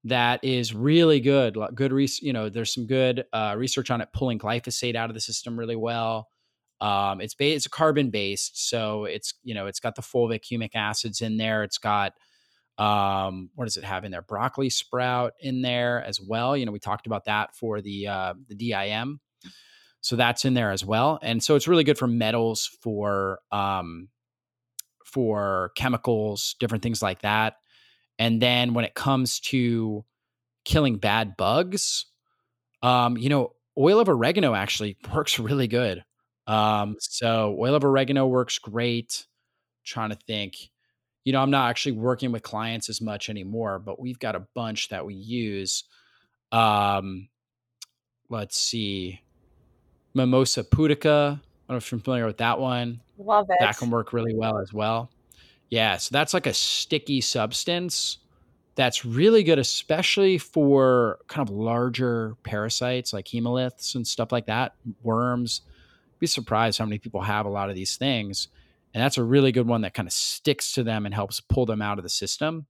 that is really good. Good, res- you know, there's some good uh, research on it pulling glyphosate out of the system really well. Um, it's ba- it's a carbon based, so it's you know it's got the fulvic humic acids in there. It's got um, what does it have in there? Broccoli sprout in there as well. You know, we talked about that for the uh, the DIM, so that's in there as well. And so it's really good for metals, for um, for chemicals, different things like that. And then when it comes to killing bad bugs, um, you know, oil of oregano actually [laughs] works really good. Um, so oil of oregano works great. I'm trying to think, you know, I'm not actually working with clients as much anymore, but we've got a bunch that we use. Um, let's see, Mimosa pudica. I don't know if you're familiar with that one. Love it. That can work really well as well. Yeah, so that's like a sticky substance that's really good, especially for kind of larger parasites like helminths and stuff like that, worms. Be surprised how many people have a lot of these things. And that's a really good one that kind of sticks to them and helps pull them out of the system.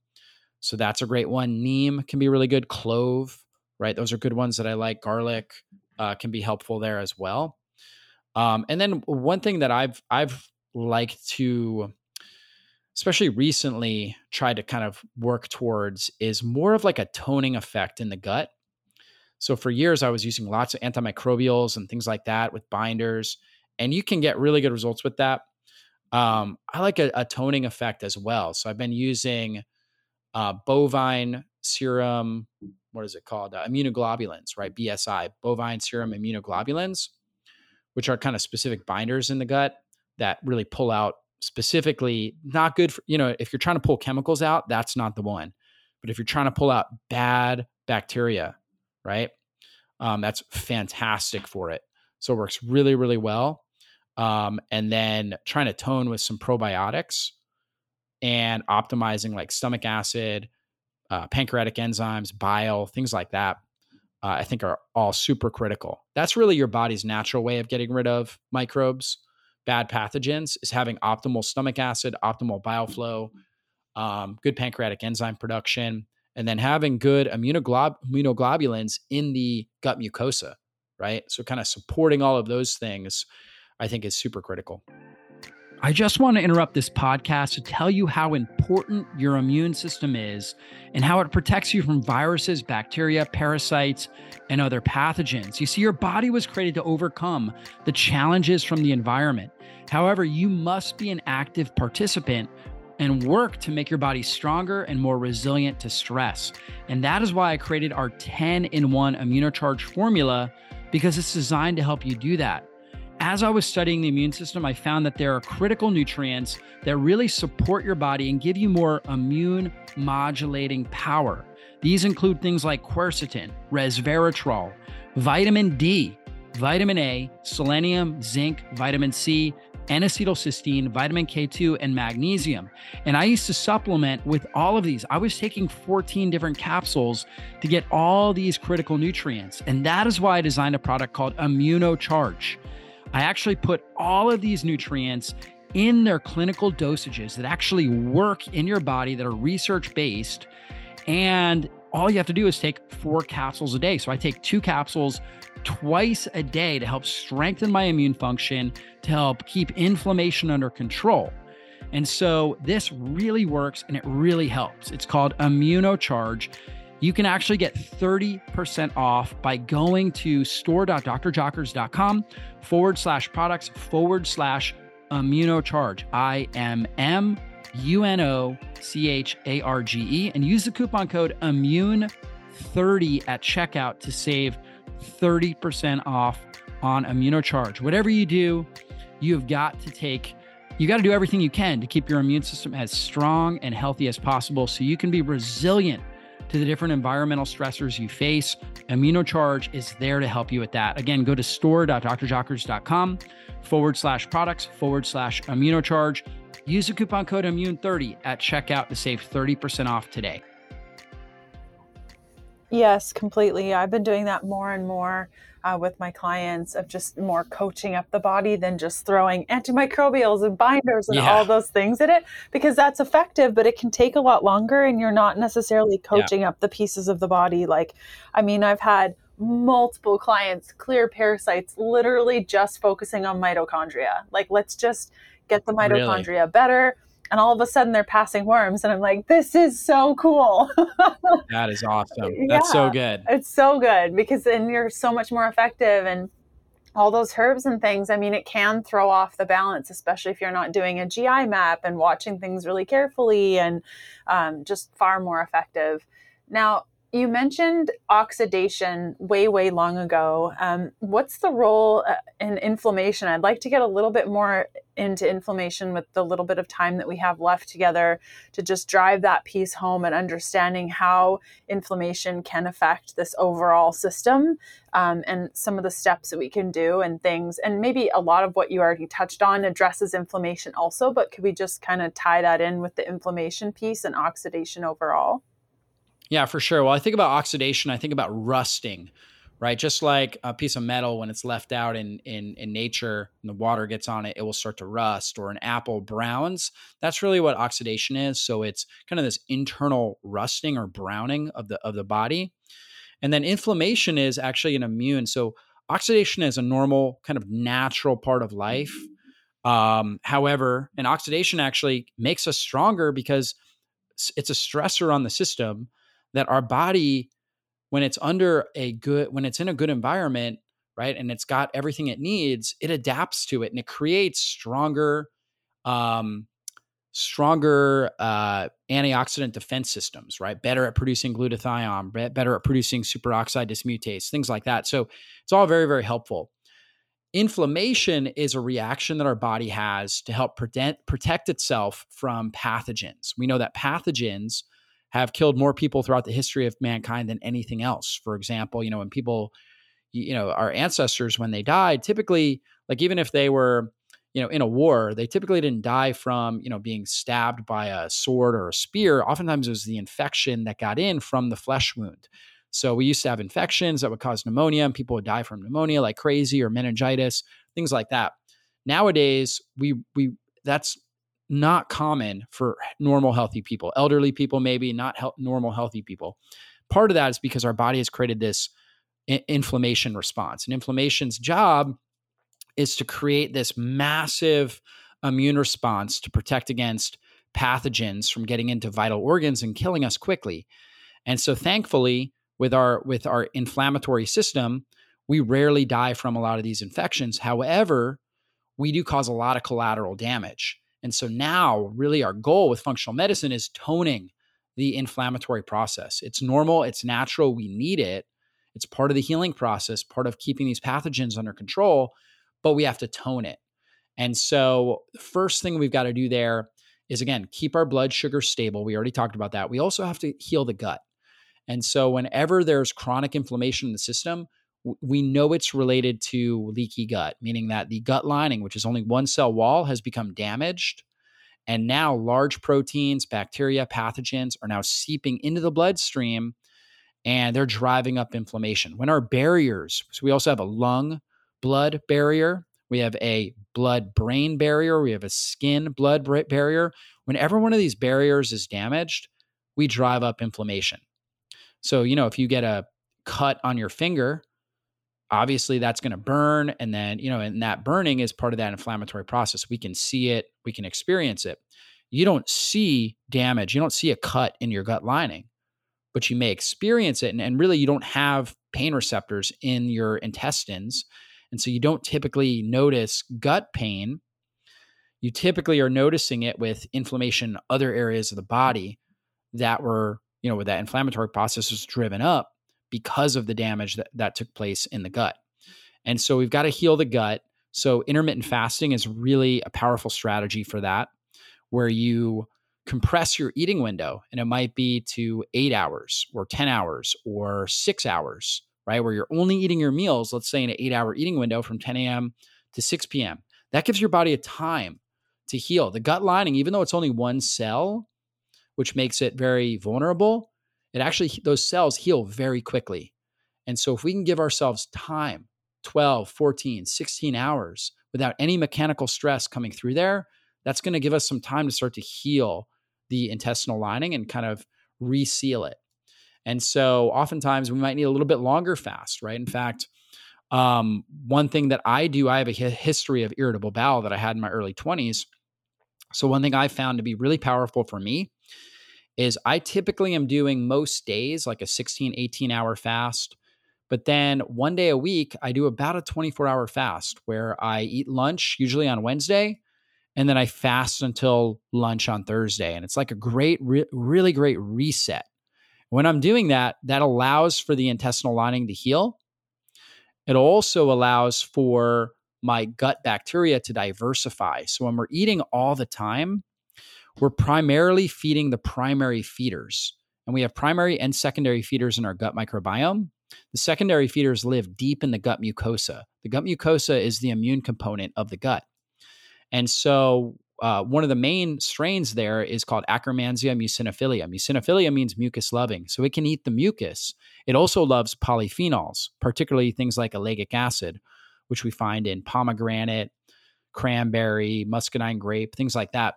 So that's a great one. Neem can be really good. Clove, right? Those are good ones that I like. Garlic uh, can be helpful there as well. Um, and then one thing that I've I've liked to especially recently tried to kind of work towards is more of like a toning effect in the gut. So for years I was using lots of antimicrobials and things like that with binders and you can get really good results with that. Um, I like a, a, toning effect as well. So I've been using uh, bovine serum, what is it called? Uh, immunoglobulins, right? BSI, bovine serum immunoglobulins, which are kind of specific binders in the gut that really pull out specifically not good for, you know, if you're trying to pull chemicals out, that's not the one. But if you're trying to pull out bad bacteria, right? Um, that's fantastic for it. So it works really, really well. Um, and then trying to tone with some probiotics and optimizing like stomach acid, uh, pancreatic enzymes, bile, things like that. Uh, I think are all super critical. That's really your body's natural way of getting rid of microbes bad pathogens is having optimal stomach acid, optimal bile flow, um, good pancreatic enzyme production, and then having good immunoglob- immunoglobulins in the gut mucosa, right? So, kind of supporting all of those things, I think is super critical. I just want to interrupt this podcast to tell you how important your immune system is and how it protects you from viruses, bacteria, parasites, and other pathogens. You see, your body was created to overcome the challenges from the environment. However, you must be an active participant and work to make your body stronger and more resilient to stress. And that is why I created our 10 in 1 immunocharge formula because it's designed to help you do that. As I was studying the immune system, I found that there are critical nutrients that really support your body and give you more immune modulating power. These include things like quercetin, resveratrol, vitamin D, vitamin A, selenium, zinc, vitamin C, N-acetylcysteine, vitamin K2, and magnesium. And I used to supplement with all of these. I was taking 14 different capsules to get all these critical nutrients. And that is why I designed a product called ImmunoCharge. I actually put all of these nutrients in their clinical dosages that actually work in your body that are research based. And all you have to do is take four capsules a day. So I take two capsules twice a day to help strengthen my immune function, to help keep inflammation under control. And so this really works and it really helps. It's called Immunocharge. You can actually get 30% off by going to store.drjockers.com forward slash products forward slash immunocharge. I M M U N O C H A R G E and use the coupon code immune30 at checkout to save 30% off on Immunocharge. Whatever you do, you've got to take you got to do everything you can to keep your immune system as strong and healthy as possible so you can be resilient to the different environmental stressors you face. Immunocharge is there to help you with that. Again, go to store.drjockers.com forward slash products forward slash immunocharge. Use the coupon code immune30 at checkout to save 30% off today. Yes, completely. I've been doing that more and more uh, with my clients of just more coaching up the body than just throwing antimicrobials and binders and yeah. all those things in it because that's effective, but it can take a lot longer and you're not necessarily coaching yeah. up the pieces of the body. Like, I mean, I've had multiple clients clear parasites literally just focusing on mitochondria. Like, let's just get the mitochondria really? better and all of a sudden they're passing worms and i'm like this is so cool. [laughs] That is awesome. That's yeah, so good. it's so good because then you're so much more effective and all those herbs and things i mean it can throw off the balance especially if you're not doing a gi map and watching things really carefully and um, just far more effective. Now you mentioned oxidation way, way long ago. Um, what's the role uh, in inflammation? I'd like to get a little bit more into inflammation with the little bit of time that we have left together to just drive that piece home and understanding how inflammation can affect this overall system um, and some of the steps that we can do and things. And maybe a lot of what you already touched on addresses inflammation also, but could we just kind of tie that in with the inflammation piece and oxidation overall? Yeah, for sure. Well, I think about oxidation, I think about rusting, right? Just like a piece of metal when it's left out in in in nature and the water gets on it, it will start to rust or an apple browns. That's really what oxidation is. So it's kind of this internal rusting or browning of the of the body. And then inflammation is actually an immune. So oxidation is a normal kind of natural part of life. Um, however, and oxidation actually makes us stronger because it's a stressor on the system that our body when it's under a good when it's in a good environment right and it's got everything it needs it adapts to it and it creates stronger um stronger uh antioxidant defense systems right? Better at producing glutathione better at producing superoxide dismutase things like that. So it's all very very helpful. Inflammation is a reaction that our body has to help protect protect itself from pathogens. We know that pathogens have killed more people throughout the history of mankind than anything else. For example, you know, when people, you know, our ancestors, when they died, typically, like even if they were, you know, in a war, they typically didn't die from, you know, being stabbed by a sword or a spear. Oftentimes it was the infection that got in from the flesh wound. So we used to have infections that would cause pneumonia and people would die from pneumonia like crazy or meningitis, things like that. Nowadays, we we that's not common for normal healthy people. Elderly people maybe not he- normal healthy people. Part of that is because our body has created this I- inflammation response. And inflammation's job is to create this massive immune response to protect against pathogens from getting into vital organs and killing us quickly. And so thankfully with our with our inflammatory system we rarely die from a lot of these infections. However we do cause a lot of collateral damage and so now, really, our goal with functional medicine is toning the inflammatory process. It's normal, it's natural, we need it. It's part of the healing process, part of keeping these pathogens under control, but we have to tone it. And so, the first thing we've got to do there is again, keep our blood sugar stable. We already talked about that. We also have to heal the gut. And so, whenever there's chronic inflammation in the system, we know it's related to leaky gut, meaning that the gut lining, which is only one cell wall, has become damaged. And now large proteins, bacteria, pathogens are now seeping into the bloodstream and they're driving up inflammation. When our barriers, so we also have a lung blood barrier, we have a blood brain barrier, we have a skin blood barrier. Whenever one of these barriers is damaged, we drive up inflammation. So, you know, if you get a cut on your finger, obviously that's going to burn and then you know and that burning is part of that inflammatory process. We can see it we can experience it. You don't see damage you don't see a cut in your gut lining but you may experience it and, and really you don't have pain receptors in your intestines and so you don't typically notice gut pain. You typically are noticing it with inflammation in other areas of the body that were you know where that inflammatory process is driven up because of the damage that, that took place in the gut. And so we've got to heal the gut. So intermittent fasting is really a powerful strategy for that, where you compress your eating window and it might be to eight hours or 10 hours or six hours, right? Where you're only eating your meals, let's say in an eight hour eating window from 10 a.m. to 6 p.m. That gives your body a time to heal. The gut lining, even though it's only one cell, which makes it very vulnerable, it actually, those cells heal very quickly. And so if we can give ourselves time, 12, 14, 16 hours without any mechanical stress coming through there, that's going to give us some time to start to heal the intestinal lining and kind of reseal it. And so oftentimes we might need a little bit longer fast, right? In fact, um, one thing that I do, I have a history of irritable bowel that I had in my early 20s. So, one thing I found to be really powerful for me is I typically am doing most days like a 16, 18 hour fast. But then one day a week, I do about a 24 hour fast where I eat lunch, usually on Wednesday, and then I fast until lunch on Thursday. And it's like a great, re- really great reset. When I'm doing that, that allows for the intestinal lining to heal. It also allows for my gut bacteria to diversify. So when we're eating all the time, we're primarily feeding the primary feeders. And we have primary and secondary feeders in our gut microbiome. The secondary feeders live deep in the gut mucosa. The gut mucosa is the immune component of the gut. And so, uh, one of the main strains there is called Akkermansia muciniphila. Muciniphila means mucus loving. So, it can eat the mucus. It also loves polyphenols, particularly things like ellagic acid, which we find in pomegranate, cranberry, muscadine grape, things like that.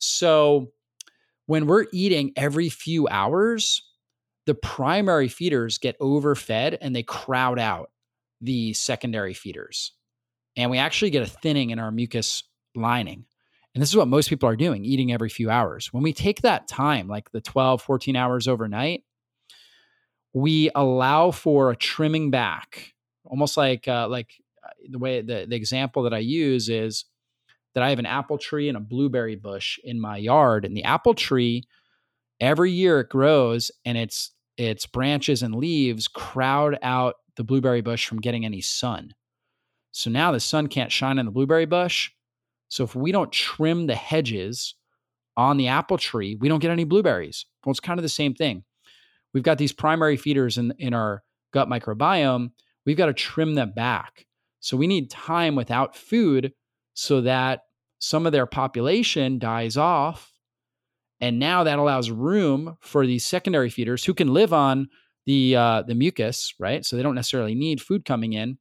So when we're eating every few hours, the primary feeders get overfed and they crowd out the secondary feeders. And we actually get a thinning in our mucus lining. And this is what most people are doing, eating every few hours. When we take that time, like the 12, 14 hours overnight, we allow for a trimming back, almost like uh, like uh, the way the, the example that I use is that I have an apple tree and a blueberry bush in my yard. And the apple tree, every year it grows and its its branches and leaves crowd out the blueberry bush from getting any sun. So now the sun can't shine on the blueberry bush. So if we don't trim the hedges on the apple tree, we don't get any blueberries. Well, it's kind of the same thing. We've got these primary feeders in, in our gut microbiome. We've got to trim them back. So we need time without food so that some of their population dies off. And now that allows room for these secondary feeders who can live on the uh, the mucus, right? So they don't necessarily need food coming in.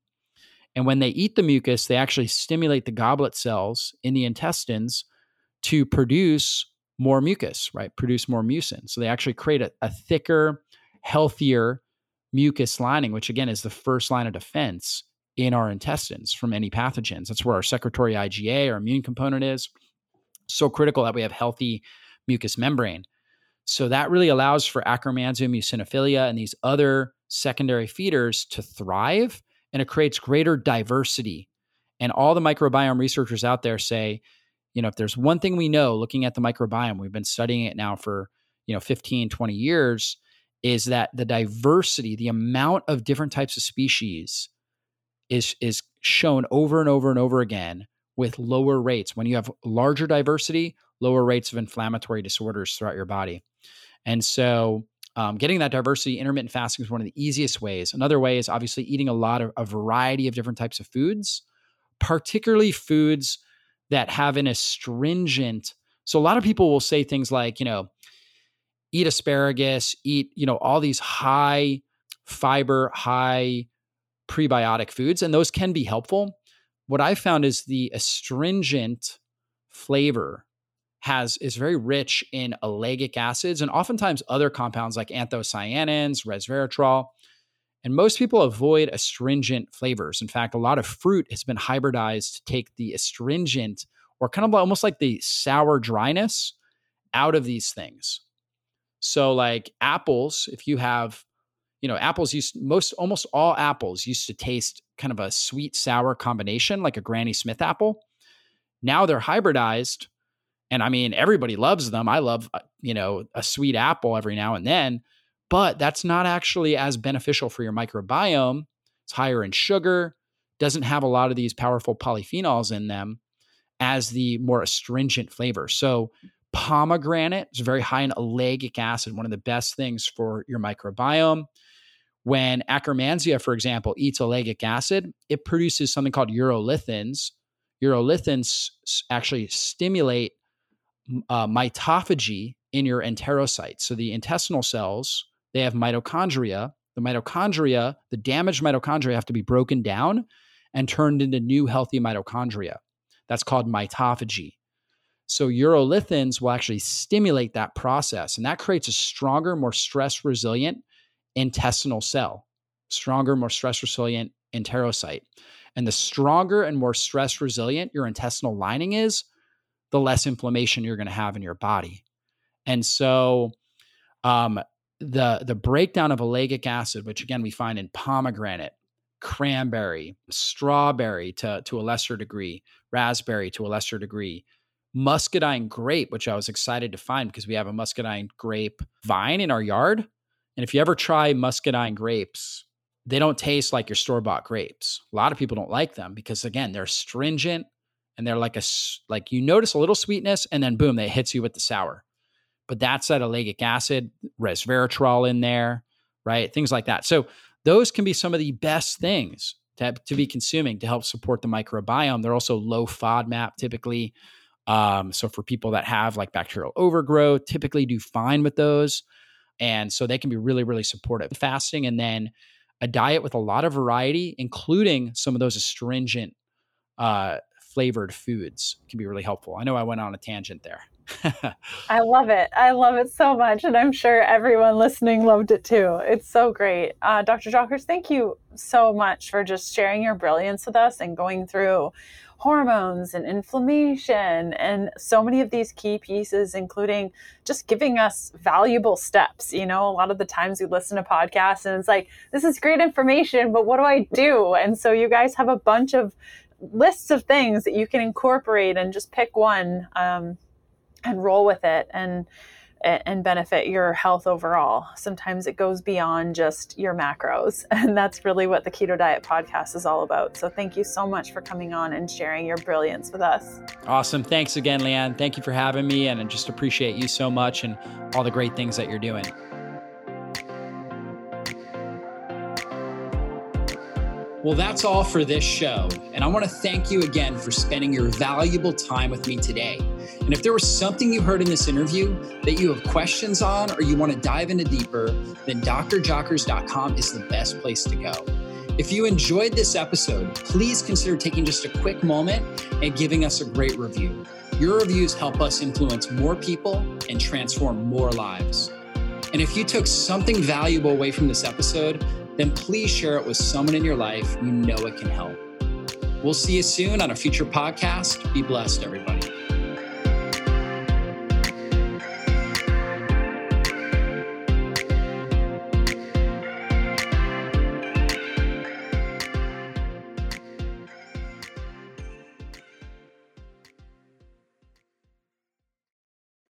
And when they eat the mucus, they actually stimulate the goblet cells in the intestines to produce more mucus, right? Produce more mucin. So they actually create a, a thicker, healthier mucus lining, which again is the first line of defense in our intestines from any pathogens. That's where our secretory IgA, our immune component is. So critical that we have healthy mucous membrane. So that really allows for Akkermansia muciniphila and these other secondary feeders to thrive and it creates greater diversity. And all the microbiome researchers out there say, you know, if there's one thing we know looking at the microbiome, we've been studying it now for, you know, 15, 20 years, is that the diversity, the amount of different types of species is is shown over and over and over again with lower rates. When you have larger diversity, lower rates of inflammatory disorders throughout your body. And so, um, getting that diversity, intermittent fasting is one of the easiest ways. Another way is obviously eating a lot of a variety of different types of foods, particularly foods that have an astringent. So, a lot of people will say things like, you know, eat asparagus, eat, you know, all these high fiber, high prebiotic foods, and those can be helpful. What I found is the astringent flavor has is very rich in ellagic acids and oftentimes other compounds like anthocyanins, resveratrol. And most people avoid astringent flavors. In fact, a lot of fruit has been hybridized to take the astringent or kind of almost like the sour dryness out of these things. So, like apples, if you have, you know, apples used most almost all apples used to taste kind of a sweet sour combination, like a Granny Smith apple. Now they're hybridized. And I mean, everybody loves them. I love, uh, you know, a sweet apple every now and then but that's not actually as beneficial for your microbiome. It's higher in sugar, doesn't have a lot of these powerful polyphenols in them as the more astringent flavor. So, pomegranate is very high in ellagic acid, one of the best things for your microbiome. When Akkermansia, for example, eats ellagic acid, it produces something called urolithins. Urolithins actually stimulate uh, mitophagy in your enterocytes. So the intestinal cells they have mitochondria. The mitochondria, the damaged mitochondria have to be broken down and turned into new healthy mitochondria. That's called mitophagy. So urolithins will actually stimulate that process, and that creates a stronger, more stress resilient intestinal cell, stronger, more stress resilient enterocyte. And the stronger and more stress resilient your intestinal lining is, the less inflammation you're going to have in your body. And so, um, the the breakdown of ellagic acid, which again we find in pomegranate, cranberry, strawberry to to a lesser degree, raspberry to a lesser degree, muscadine grape, which I was excited to find because we have a muscadine grape vine in our yard. And if you ever try muscadine grapes, they don't taste like your store bought grapes. A lot of people don't like them because again, they're stringent and they're like a like you notice a little sweetness and then boom, they hits you with the sour but that's that ellagic acid, resveratrol in there, right? Things like that. So those can be some of the best things to, to be consuming to help support the microbiome. They're also low FODMAP typically. Um, so for people that have like bacterial overgrowth, typically do fine with those. And so they can be really, really supportive. Fasting and then a diet with a lot of variety, including some of those astringent uh, flavored foods, can be really helpful. I know I went on a tangent there. I love it. I love it so much. And I'm sure everyone listening loved it too. It's so great. Uh, Dr. Jockers, thank you so much for just sharing your brilliance with us and going through hormones and inflammation and so many of these key pieces, including just giving us valuable steps. You know, a lot of the times we listen to podcasts and it's like, this is great information, but what do I do? And so you guys have a bunch of lists of things that you can incorporate and just pick one. Um, and roll with it and and benefit your health overall. Sometimes it goes beyond just your macros. [laughs] And that's really what the Keto Diet podcast is all about. So thank you so much for coming on and sharing your brilliance with us. Awesome. Thanks again, Leanne. Thank you for having me. And I just appreciate you so much and all the great things that you're doing. Well, that's all for this show. And I want to thank you again for spending your valuable time with me today. And if there was something you heard in this interview that you have questions on or you want to dive into deeper, then drjockers.com is the best place to go. If you enjoyed this episode, please consider taking just a quick moment and giving us a great review. Your reviews help us influence more people and transform more lives. And if you took something valuable away from this episode, then please share it with someone in your life you know it can help. We'll see you soon on a future podcast. Be blessed, everybody.